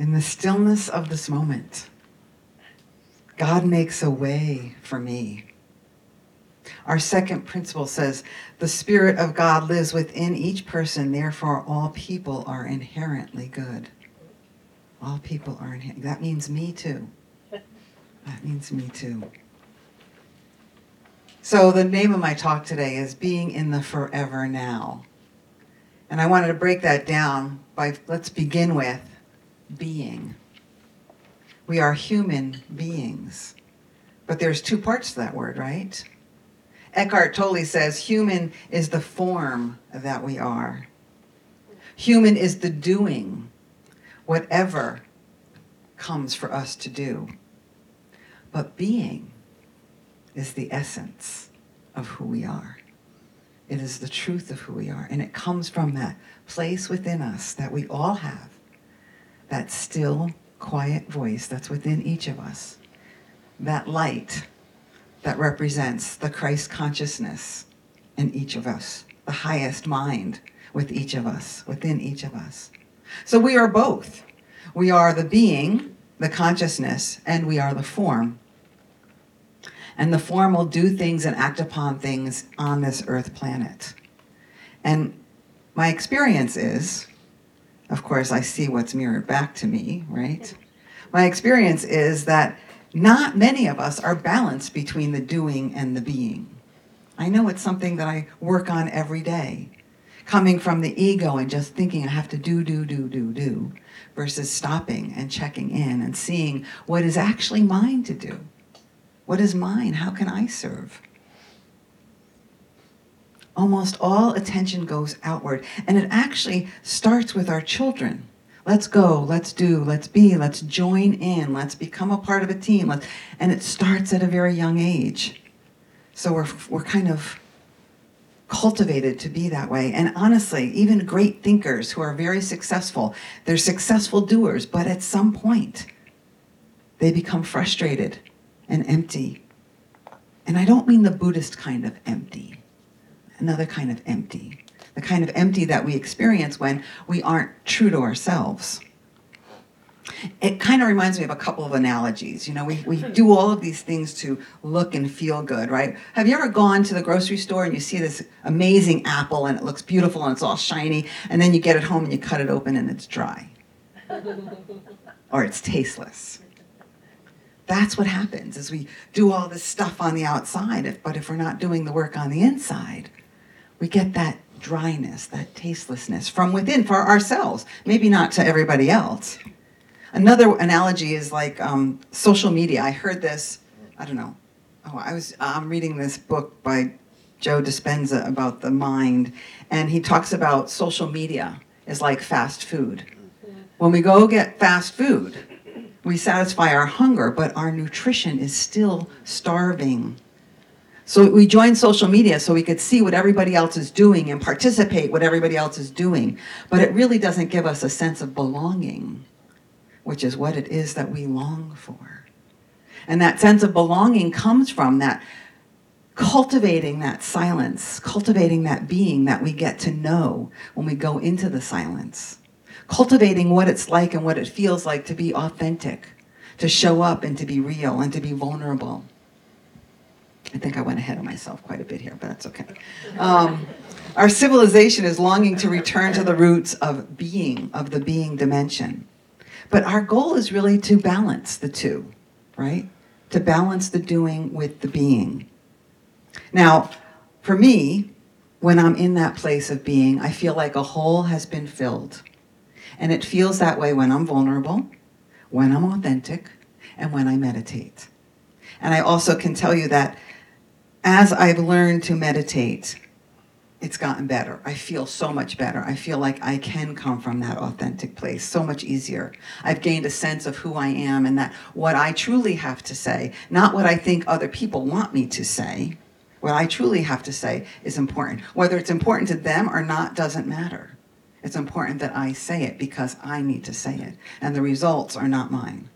In the stillness of this moment, God makes a way for me. Our second principle says, the Spirit of God lives within each person, therefore, all people are inherently good. All people are inherently. That means me too. That means me too. So, the name of my talk today is Being in the Forever Now. And I wanted to break that down by let's begin with being. We are human beings. But there's two parts to that word, right? Eckhart Tolle says human is the form that we are. Human is the doing, whatever comes for us to do. But being is the essence of who we are. It is the truth of who we are. And it comes from that place within us that we all have, that still, quiet voice that's within each of us, that light that represents the Christ consciousness in each of us, the highest mind with each of us, within each of us. So we are both. We are the being, the consciousness, and we are the form. And the form will do things and act upon things on this earth planet. And my experience is, of course, I see what's mirrored back to me, right? My experience is that not many of us are balanced between the doing and the being. I know it's something that I work on every day. Coming from the ego and just thinking I have to do, do, do, do, do, versus stopping and checking in and seeing what is actually mine to do. What is mine? How can I serve? Almost all attention goes outward, and it actually starts with our children. Let's go, let's do, let's be, let's join in, let's become a part of a team. Let's, and it starts at a very young age. So we're, we're kind of cultivated to be that way. And honestly, even great thinkers who are very successful, they're successful doers, but at some point, they become frustrated and empty. And I don't mean the Buddhist kind of empty, another kind of empty the kind of empty that we experience when we aren't true to ourselves. It kind of reminds me of a couple of analogies. You know, we, we do all of these things to look and feel good, right? Have you ever gone to the grocery store and you see this amazing apple and it looks beautiful and it's all shiny, and then you get it home and you cut it open and it's dry? or it's tasteless. That's what happens is we do all this stuff on the outside, but if we're not doing the work on the inside, we get that dryness, that tastelessness from within for ourselves, maybe not to everybody else. Another analogy is like um, social media. I heard this, I don't know. Oh, I was I'm reading this book by Joe Dispenza about the mind, and he talks about social media is like fast food. When we go get fast food, we satisfy our hunger, but our nutrition is still starving. So we joined social media so we could see what everybody else is doing and participate what everybody else is doing. But it really doesn't give us a sense of belonging, which is what it is that we long for. And that sense of belonging comes from that cultivating that silence, cultivating that being that we get to know when we go into the silence, cultivating what it's like and what it feels like to be authentic, to show up and to be real and to be vulnerable. I think I went ahead of myself quite a bit here, but that's okay. Um, our civilization is longing to return to the roots of being, of the being dimension. But our goal is really to balance the two, right? To balance the doing with the being. Now, for me, when I'm in that place of being, I feel like a hole has been filled. And it feels that way when I'm vulnerable, when I'm authentic, and when I meditate. And I also can tell you that as I've learned to meditate, it's gotten better. I feel so much better. I feel like I can come from that authentic place so much easier. I've gained a sense of who I am and that what I truly have to say, not what I think other people want me to say, what I truly have to say is important. Whether it's important to them or not doesn't matter. It's important that I say it because I need to say it. And the results are not mine.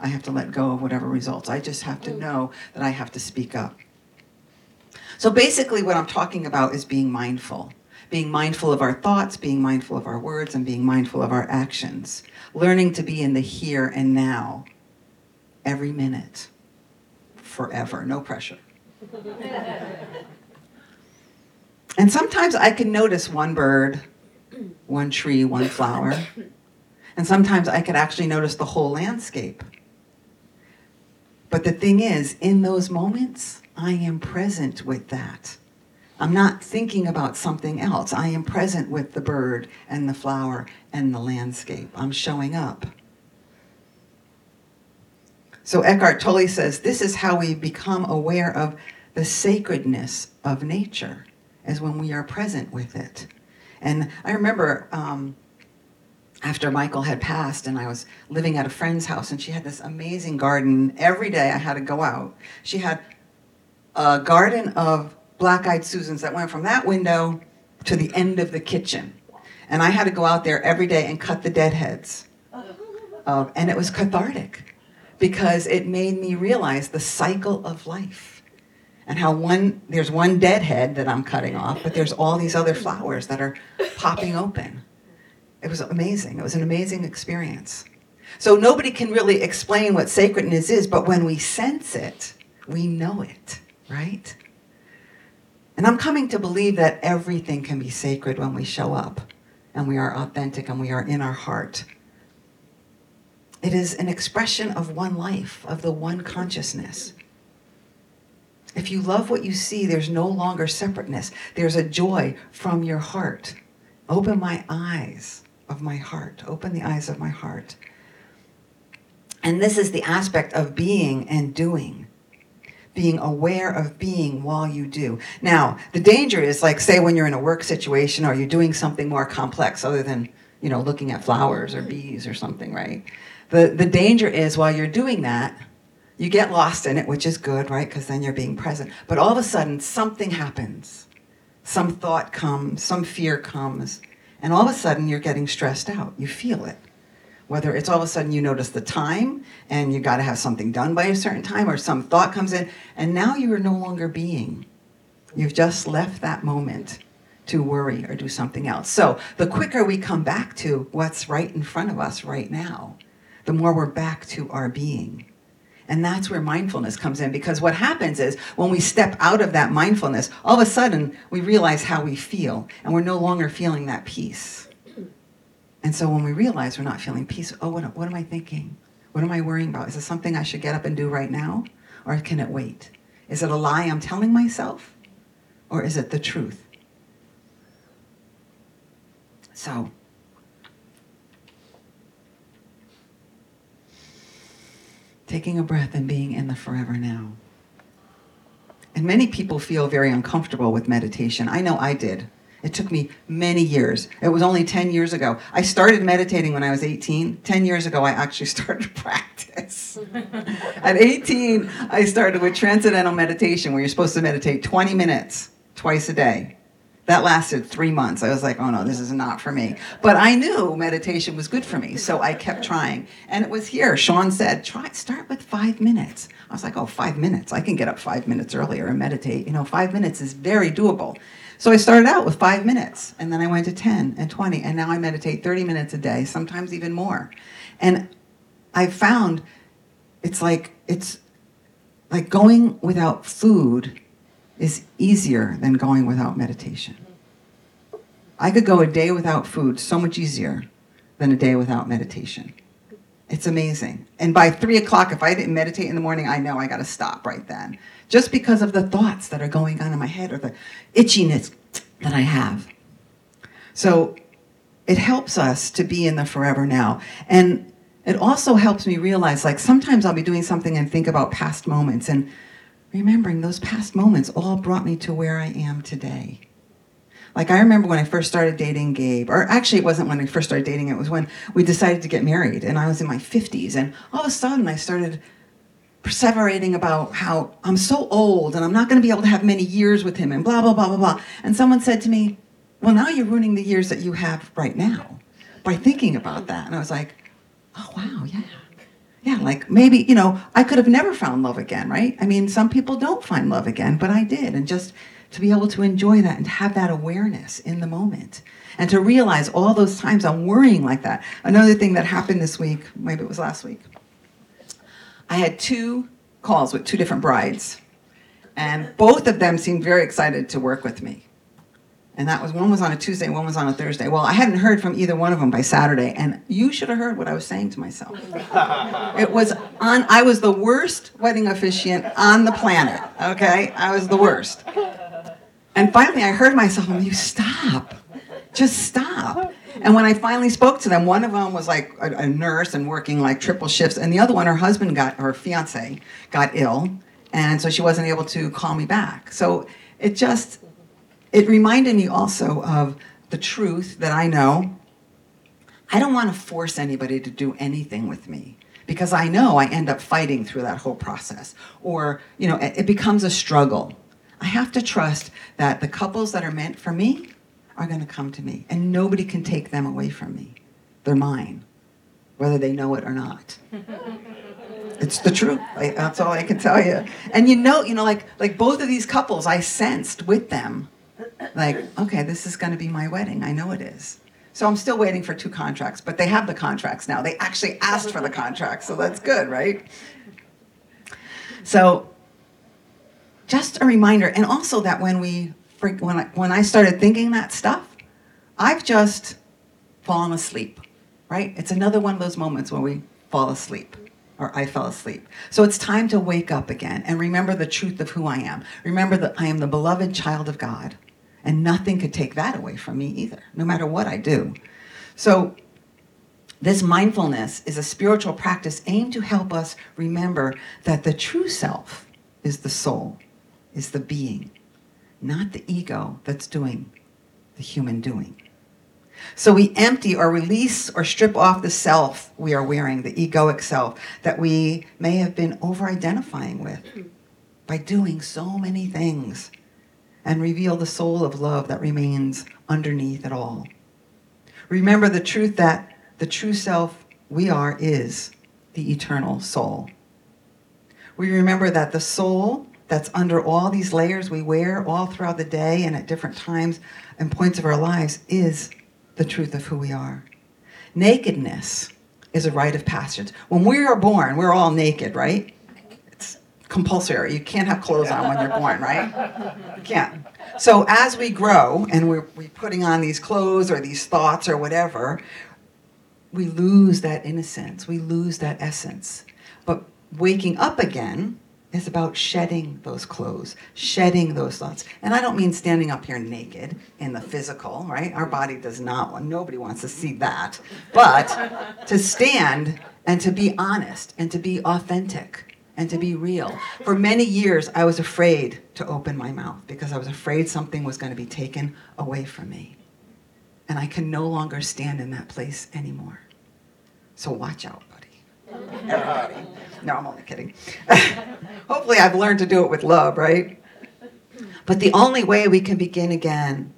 I have to let go of whatever results. I just have to know that I have to speak up. So basically, what I'm talking about is being mindful. being mindful of our thoughts, being mindful of our words, and being mindful of our actions. Learning to be in the here and now, every minute, forever, no pressure. and sometimes I can notice one bird, one tree, one flower. And sometimes I could actually notice the whole landscape. But the thing is, in those moments, I am present with that. I'm not thinking about something else. I am present with the bird and the flower and the landscape. I'm showing up. So Eckhart Tolle says this is how we become aware of the sacredness of nature, as when we are present with it. And I remember um, after Michael had passed, and I was living at a friend's house, and she had this amazing garden. Every day I had to go out. She had a garden of black eyed Susans that went from that window to the end of the kitchen. And I had to go out there every day and cut the deadheads. Uh, and it was cathartic because it made me realize the cycle of life and how one there's one deadhead that I'm cutting off, but there's all these other flowers that are popping open. It was amazing. It was an amazing experience. So nobody can really explain what sacredness is, but when we sense it, we know it, right? And I'm coming to believe that everything can be sacred when we show up and we are authentic and we are in our heart. It is an expression of one life, of the one consciousness. If you love what you see, there's no longer separateness. There's a joy from your heart. Open my eyes of my heart. Open the eyes of my heart. And this is the aspect of being and doing. Being aware of being while you do. Now, the danger is like, say, when you're in a work situation or you're doing something more complex other than, you know, looking at flowers or bees or something, right? The, the danger is while you're doing that, you get lost in it, which is good, right? Because then you're being present. But all of a sudden, something happens. Some thought comes, some fear comes, and all of a sudden you're getting stressed out. You feel it. Whether it's all of a sudden you notice the time and you got to have something done by a certain time, or some thought comes in, and now you are no longer being. You've just left that moment to worry or do something else. So the quicker we come back to what's right in front of us right now, the more we're back to our being. And that's where mindfulness comes in because what happens is when we step out of that mindfulness, all of a sudden we realize how we feel and we're no longer feeling that peace. And so when we realize we're not feeling peace, oh, what, what am I thinking? What am I worrying about? Is it something I should get up and do right now? Or can it wait? Is it a lie I'm telling myself? Or is it the truth? So, taking a breath and being in the forever now. And many people feel very uncomfortable with meditation. I know I did. It took me many years. It was only 10 years ago. I started meditating when I was 18. 10 years ago, I actually started practice. At 18, I started with transcendental meditation, where you're supposed to meditate 20 minutes twice a day. That lasted three months. I was like, oh no, this is not for me. But I knew meditation was good for me, so I kept trying. And it was here. Sean said, try start with five minutes. I was like, oh, five minutes. I can get up five minutes earlier and meditate. You know, five minutes is very doable. So I started out with five minutes, and then I went to 10 and 20, and now I meditate 30 minutes a day, sometimes even more. And I found it's like it's like going without food is easier than going without meditation. I could go a day without food so much easier than a day without meditation. It's amazing. And by three o'clock, if I didn't meditate in the morning, I know I got to stop right then. Just because of the thoughts that are going on in my head or the itchiness that I have. So it helps us to be in the forever now. And it also helps me realize like sometimes I'll be doing something and think about past moments. And remembering those past moments all brought me to where I am today. Like I remember when I first started dating Gabe, or actually it wasn't when I first started dating, it was when we decided to get married and I was in my 50s and all of a sudden I started perseverating about how I'm so old and I'm not going to be able to have many years with him and blah blah blah blah blah. And someone said to me, "Well, now you're ruining the years that you have right now by thinking about that." And I was like, "Oh, wow, yeah." yeah, like maybe, you know, I could have never found love again, right? I mean, some people don't find love again, but I did. And just to be able to enjoy that and have that awareness in the moment and to realize all those times I'm worrying like that. Another thing that happened this week, maybe it was last week, I had two calls with two different brides, and both of them seemed very excited to work with me. And that was one was on a Tuesday, one was on a Thursday. Well, I hadn't heard from either one of them by Saturday, and you should have heard what I was saying to myself. it was on I was the worst wedding officiant on the planet, okay? I was the worst. And finally I heard myself, I'm you stop. Just stop. And when I finally spoke to them, one of them was like a, a, nurse and working like triple shifts, and the other one, her husband got, her fiance got ill, and so she wasn't able to call me back. So it just, it reminded me also of the truth that I know. I don't want to force anybody to do anything with me because I know I end up fighting through that whole process, or you know, it, it becomes a struggle. I have to trust that the couples that are meant for me are going to come to me, and nobody can take them away from me. They're mine, whether they know it or not. it's the truth. I, that's all I can tell you. And you know, you know, like like both of these couples, I sensed with them, like, okay, this is going to be my wedding. I know it is. So I'm still waiting for two contracts, but they have the contracts now. They actually asked for the contracts, so that's good, right? So just a reminder, and also that when we when I, when I started thinking that stuff, I've just fallen asleep, right? It's another one of those moments where we fall asleep or I fell asleep. So it's time to wake up again and remember the truth of who I am. Remember that I am the beloved child of God, and nothing could take that away from me either, no matter what I do. So this mindfulness is a spiritual practice aimed to help us remember that the true self is the soul, is the being not the ego that's doing the human doing. So we empty or release or strip off the self we are wearing, the egoic self that we may have been over identifying with by doing so many things and reveal the soul of love that remains underneath it all. Remember the truth that the true self we are is the eternal soul. We remember that the soul that's under all these layers we wear all throughout the day and at different times and points of our lives is the truth of who we are. Nakedness is a rite of passage. When we are born, we're all naked, right? It's compulsory. You can't have clothes on when you're born, right? You can't. So as we grow and we're, we're putting on these clothes or these thoughts or whatever, we lose that innocence. We lose that essence. But waking up again is about shedding those clothes, shedding those thoughts. And I don't mean standing up here naked in the physical, right? Our body does not want, nobody wants to see that. But to stand and to be honest and to be authentic and to be real. For many years, I was afraid to open my mouth because I was afraid something was going to be taken away from me. And I can no longer stand in that place anymore. So watch out. Everybody. No, I'm only kidding. Hopefully, I've learned to do it with love, right? But the only way we can begin again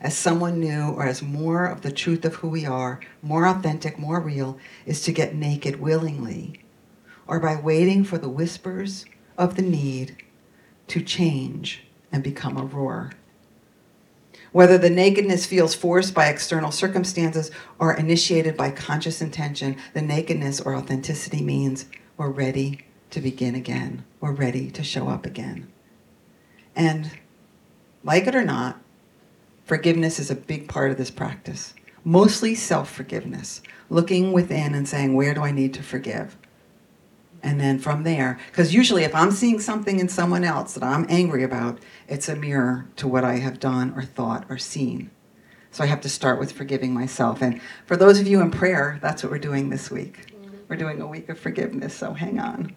as someone new or as more of the truth of who we are, more authentic, more real, is to get naked willingly or by waiting for the whispers of the need to change and become a roar. Whether the nakedness feels forced by external circumstances or initiated by conscious intention, the nakedness or authenticity means we're ready to begin again. We're ready to show up again. And like it or not, forgiveness is a big part of this practice. Mostly self forgiveness, looking within and saying, Where do I need to forgive? And then from there, because usually if I'm seeing something in someone else that I'm angry about, it's a mirror to what I have done or thought or seen. So I have to start with forgiving myself. And for those of you in prayer, that's what we're doing this week. We're doing a week of forgiveness, so hang on.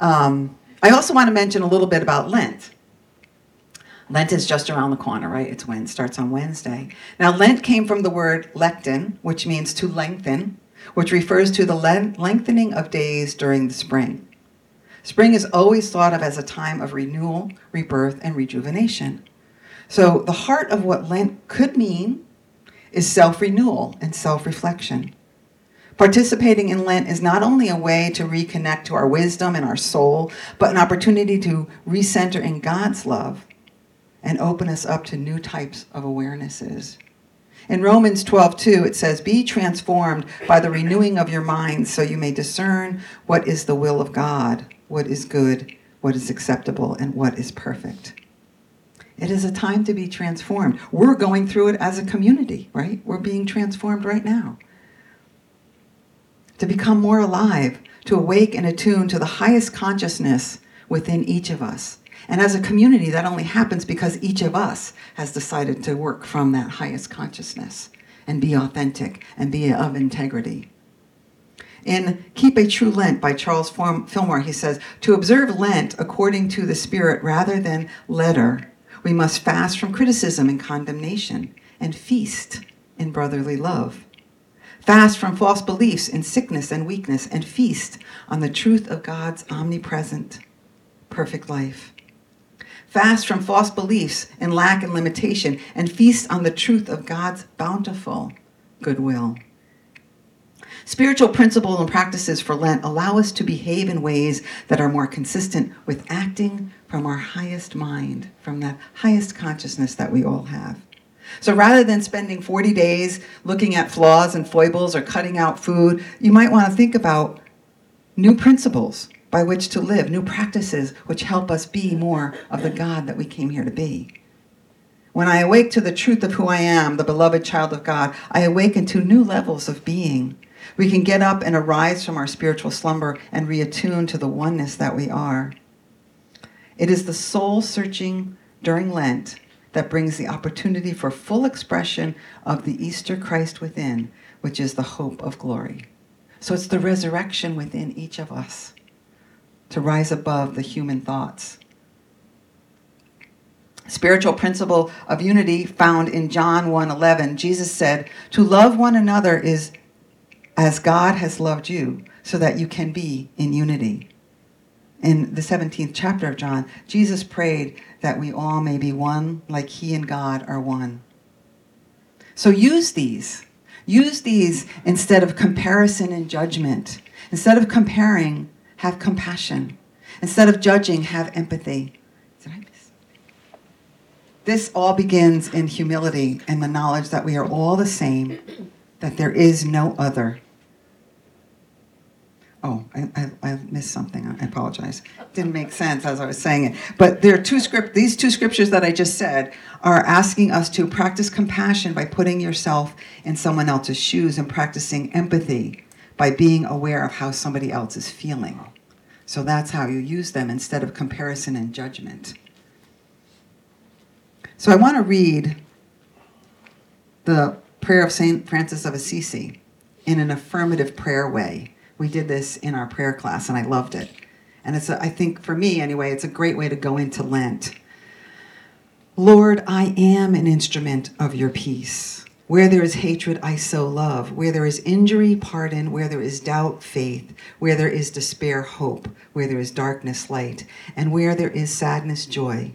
Um, I also want to mention a little bit about Lent. Lent is just around the corner, right? It's when it starts on Wednesday. Now, Lent came from the word lencten, which means to lengthen, which refers to the lengthening of days during the spring. Spring is always thought of as a time of renewal, rebirth, and rejuvenation. So, the heart of what Lent could mean is self renewal and self reflection. Participating in Lent is not only a way to reconnect to our wisdom and our soul, but an opportunity to recenter in God's love and open us up to new types of awarenesses. In Romans 12, 2, it says, Be transformed by the renewing of your minds so you may discern what is the will of God, what is good, what is acceptable, and what is perfect. It is a time to be transformed. We're going through it as a community, right? We're being transformed right now. To become more alive, to awake and attune to the highest consciousness within each of us. And as a community, that only happens because each of us has decided to work from that highest consciousness and be authentic and be of integrity. In Keep a True Lent by Charles Fillmore, he says, To observe Lent according to the Spirit rather than letter, we must fast from criticism and condemnation and feast in brotherly love. Fast from false beliefs in sickness and weakness and feast on the truth of God's omnipresent, perfect life. Fast from false beliefs and lack and limitation and feast on the truth of God's bountiful goodwill. Spiritual principles and practices for Lent allow us to behave in ways that are more consistent with acting from our highest mind, from that highest consciousness that we all have. So rather than spending 40 days looking at flaws and foibles or cutting out food, you might want to think about new principles by which to live, new practices which help us be more of the God that we came here to be. When I awake to the truth of who I am, the beloved child of God, I awaken to new levels of being we can get up and arise from our spiritual slumber and reattune to the oneness that we are. It is the soul searching during Lent that brings the opportunity for full expression of the Easter Christ within, which is the hope of glory. So it's the resurrection within each of us to rise above the human thoughts. Spiritual principle of unity found in John 1:11 Jesus said to love one another is as God has loved you, so that you can be in unity. In the 17th chapter of John, Jesus prayed that we all may be one like he and God are one. So use these. Use these instead of comparison and judgment. Instead of comparing, have compassion. Instead of judging, have empathy. This all begins in humility and the knowledge that we are all the same, that there is no other. Oh, I, I, I, missed something. I apologize. Didn't make sense as I was saying it. But there are two script. These two scriptures that I just said are asking us to practice compassion by putting yourself in someone else's shoes and practicing empathy by being aware of how somebody else is feeling. So that's how you use them instead of comparison and judgment. So I want to read the prayer of Saint Francis of Assisi in an affirmative prayer way. We did this in our prayer class, and I loved it. And it's, a, I think, for me anyway, it's a great way to go into Lent. Lord, I am an instrument of your peace. Where there is hatred, I sow love. Where there is injury, pardon. Where there is doubt, faith. Where there is despair, hope. Where there is darkness, light. And where there is sadness, joy.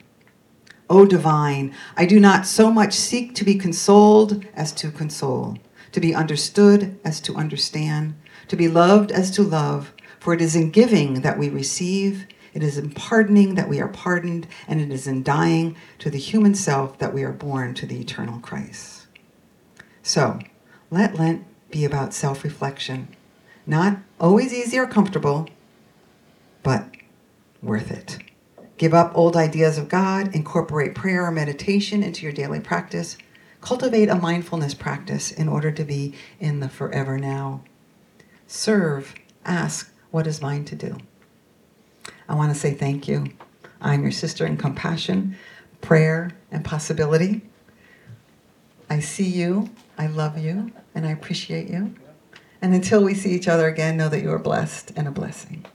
O divine, I do not so much seek to be consoled as to console, to be understood as to understand, to be loved as to love, for it is in giving that we receive, it is in pardoning that we are pardoned, and it is in dying to the human self that we are born to the eternal Christ. So, let Lent be about self reflection. Not always easy or comfortable, but worth it. Give up old ideas of God, incorporate prayer or meditation into your daily practice. Cultivate a mindfulness practice in order to be in the forever now serve, ask, what is mine to do? I want to say thank you. I'm your sister in compassion, prayer, and possibility. I see you, I love you, and I appreciate you. And until we see each other again, know that you are blessed and a blessing.